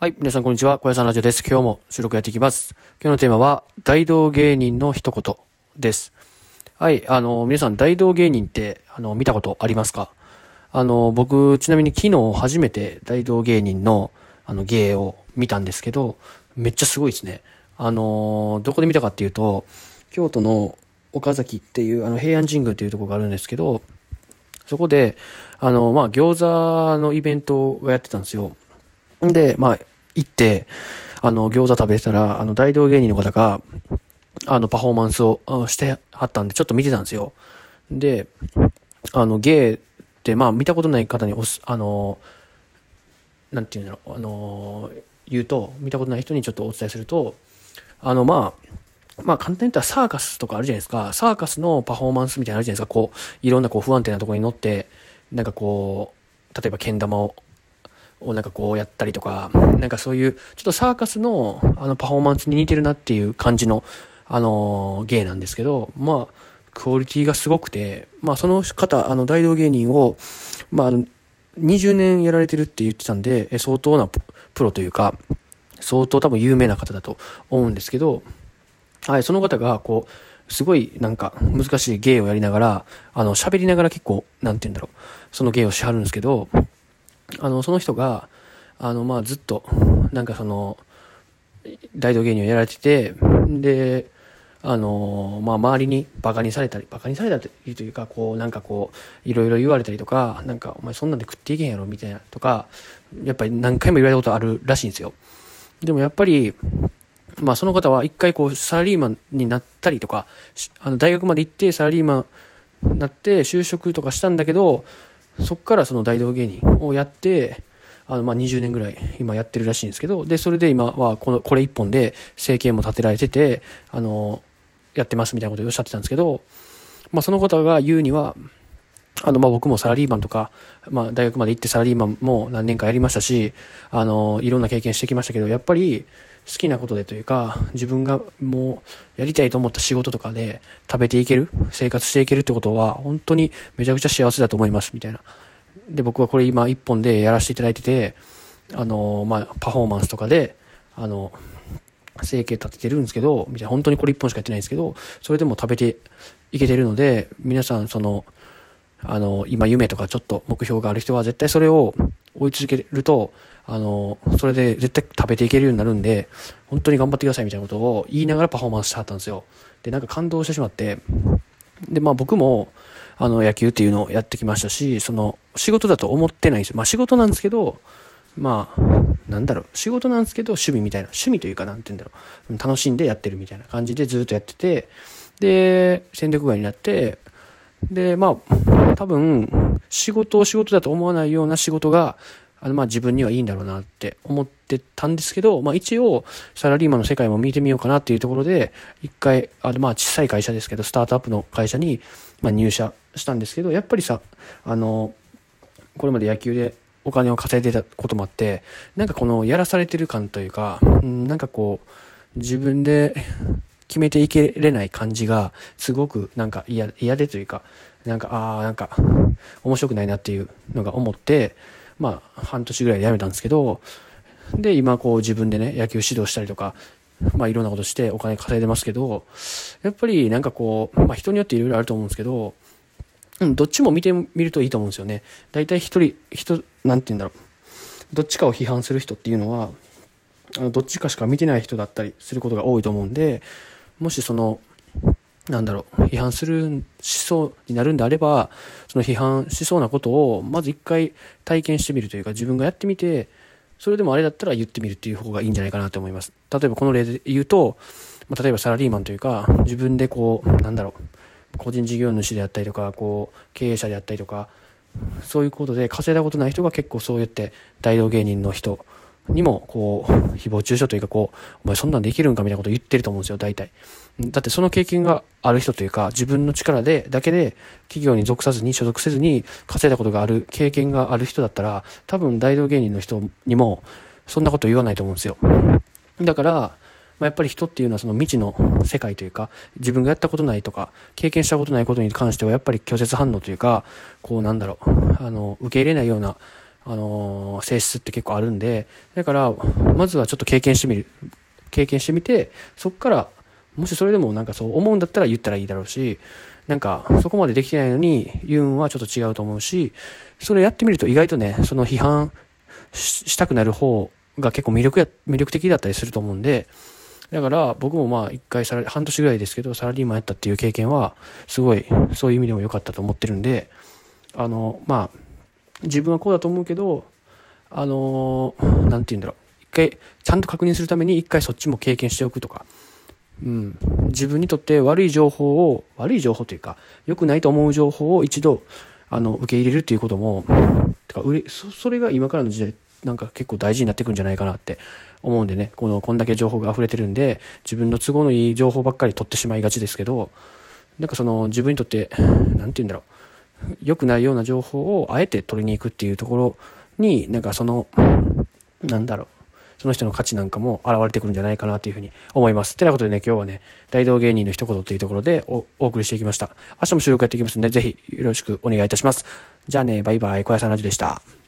はい。皆さん、こんにちは。小屋さんラジオです。今日も収録やっていきます。今日のテーマは、大道芸人の一言です。はい。あの、皆さん、大道芸人って、あの、見たことありますか？あの、僕、ちなみに昨日初めて大道芸人の、あの、芸を見たんですけど、めっちゃすごいですね。あの、どこで見たかっていうと、京都の岡崎っていう、あの、平安神宮っていうところがあるんですけど、そこで、あの、まあ、餃子のイベントをやってたんですよ。で、まあ、行って、あの、餃子食べてたら、あの、大道芸人の方が、あの、パフォーマンスをしてはったんで、ちょっと見てたんですよ。で、あの、芸って、まあ、見たことない方におす、あの、なんていうんだろう、あの、言うと、見たことない人にちょっとお伝えすると、あの、まあ、まあ、簡単に言ったらサーカスとかあるじゃないですか。サーカスのパフォーマンスみたいなのあるじゃないですか。こう、いろんなこう不安定なところに乗って、なんかこう、例えばけん玉ををなんかこうやったりとか、なんかそういう、ちょっとサーカスのあのパフォーマンスに似てるなっていう感じの、あの芸なんですけど、まあ、クオリティがすごくて、まあその方、あの大道芸人を、まあ、20年やられてるって言ってたんで、相当なプロというか、相当多分有名な方だと思うんですけど、はい、その方が、こう、すごいなんか難しい芸をやりながら、あの、喋りながら結構、なんて言うんだろう、その芸をしはるんですけど、あの、その人が、あの、まあ、ずっと、なんかその、大道芸人をやられてて、で、あの、まあ、周りにバカにされたり、バカにされたりというか、こう、なんかこう、いろいろ言われたりとか、なんか、お前そんなんで食っていけんやろ、みたいな、とか、やっぱり何回も言われたことあるらしいんですよ。でもやっぱり、まあ、その方は一回こう、サラリーマンになったりとか、あの、大学まで行ってサラリーマンになって就職とかしたんだけど、そっからその大道芸人をやって、あの、ま、20年ぐらい今やってるらしいんですけど、で、それで今はこの、これ一本で政権も立てられてて、あの、やってますみたいなことをおっしゃってたんですけど、まあ、その方が言うには、あの、まあ、僕もサラリーマンとか、まあ、大学まで行ってサラリーマンも何年かやりましたし、あの、いろんな経験してきましたけど、やっぱり好きなことでというか、自分がもうやりたいと思った仕事とかで食べていける、生活していけるってことは、本当にめちゃくちゃ幸せだと思います、みたいな。で、僕はこれ今一本でやらせていただいてて、あの、まあ、パフォーマンスとかで、あの、生計立ててるんですけど、みたいな、本当にこれ一本しかやってないんですけど、それでも食べていけてるので、皆さん、その、あの、今夢とかちょっと目標がある人は絶対それを追い続けると、あの、それで絶対食べていけるようになるんで、本当に頑張ってくださいみたいなことを言いながらパフォーマンスしてはったんですよ。で、なんか感動してしまって、で、まあ僕も、あの、野球っていうのをやってきましたし、その、仕事だと思ってないんですよ。まあ仕事なんですけど、まあ、なんだろう、仕事なんですけど、趣味みたいな、趣味というか、なんて言うんだろう、楽しんでやってるみたいな感じでずっとやってて、で、戦力外になって、で、まあ、多分、仕事を仕事だと思わないような仕事が、あの、まあ自分にはいいんだろうなって思ってたんですけど、まあ一応、サラリーマンの世界も見てみようかなっていうところで、一回、あの、まあ小さい会社ですけど、スタートアップの会社に、まあ入社したんですけど、やっぱりさ、あの、これまで野球でお金を稼いでたこともあって、なんかこのやらされてる感というか、なんかこう、自分で決めていけれない感じが、すごくなんか嫌嫌でというか、なんか、ああ、なんか、面白くないなっていうのが思って、まあ、半年ぐらいで辞めたんですけど、で、今こう自分でね、野球指導したりとか、まあいろんなことしてお金稼いでますけど、やっぱりなんかこう、まあ人によっていろいろあると思うんですけど、うん、どっちも見てみるといいと思うんですよね。大体一人、人、なんて言うんだろう。どっちかを批判する人っていうのは、あのどっちかしか見てない人だったりすることが多いと思うんで、もしその、なんだろう、批判する、しそうになるんであれば、その批判しそうなことを、まず一回体験してみるというか、自分がやってみて、それでもあれだったら言ってみるっていう方がいいんじゃないかなと思います。例えばこの例で言うと、まあ、例えばサラリーマンというか、自分でこう、なんだろう、個人事業主であったりとか、こう、経営者であったりとか、そういうことで稼いだことない人が結構そうやって大道芸人の人にも、こう、誹謗中傷というか、こう、お前そんなんできるんかみたいなこと言ってると思うんですよ、大体。だってその経験がある人というか、自分の力で、だけで、企業に属さずに、所属せずに、稼いだことがある、経験がある人だったら、多分大道芸人の人にも、そんなこと言わないと思うんですよ。だから、まあ、やっぱり人っていうのはその未知の世界というか、自分がやったことないとか、経験したことないことに関しては、やっぱり拒絶反応というか、こうなんだろう、あの、受け入れないような、あのー、性質って結構あるんで、だから、まずはちょっと経験してみる。経験してみて、そっから、もしそれでもなんかそう思うんだったら言ったらいいだろうし、なんか、そこまでできてないのに言うんはちょっと違うと思うし、それやってみると意外とね、その批判したくなる方が結構魅力や、魅力的だったりすると思うんで、だから僕もまあ一回サラ半年ぐらいですけどサラリーマンやったっていう経験はすごいそういう意味でも良かったと思ってるんで、あの、まあ、自分はこうだと思うけど、あの、なんて言うんだろう。一回、ちゃんと確認するために一回そっちも経験しておくとか、うん、自分にとって悪い情報を、悪い情報というか、良くないと思う情報を一度、あの、受け入れるっていうことも、てか、そ、それが今からの時代、なんか結構大事になってくんじゃないかなって思うんでね、この、こんだけ情報が溢れてるんで、自分の都合のいい情報ばっかり取ってしまいがちですけど、なんかその、自分にとって、なんて言うんだろう、良くないような情報をあえて取りに行くっていうところに、なんかその、なんだろう、その人の価値なんかも現れてくるんじゃないかなというふうに思います。てなことでね、今日はね、大道芸人の一言というところでお送りしていきました。明日も収録やっていきますんで、ぜひよろしくお願いいたします。じゃあね、バイバイ、小屋さんラジでした。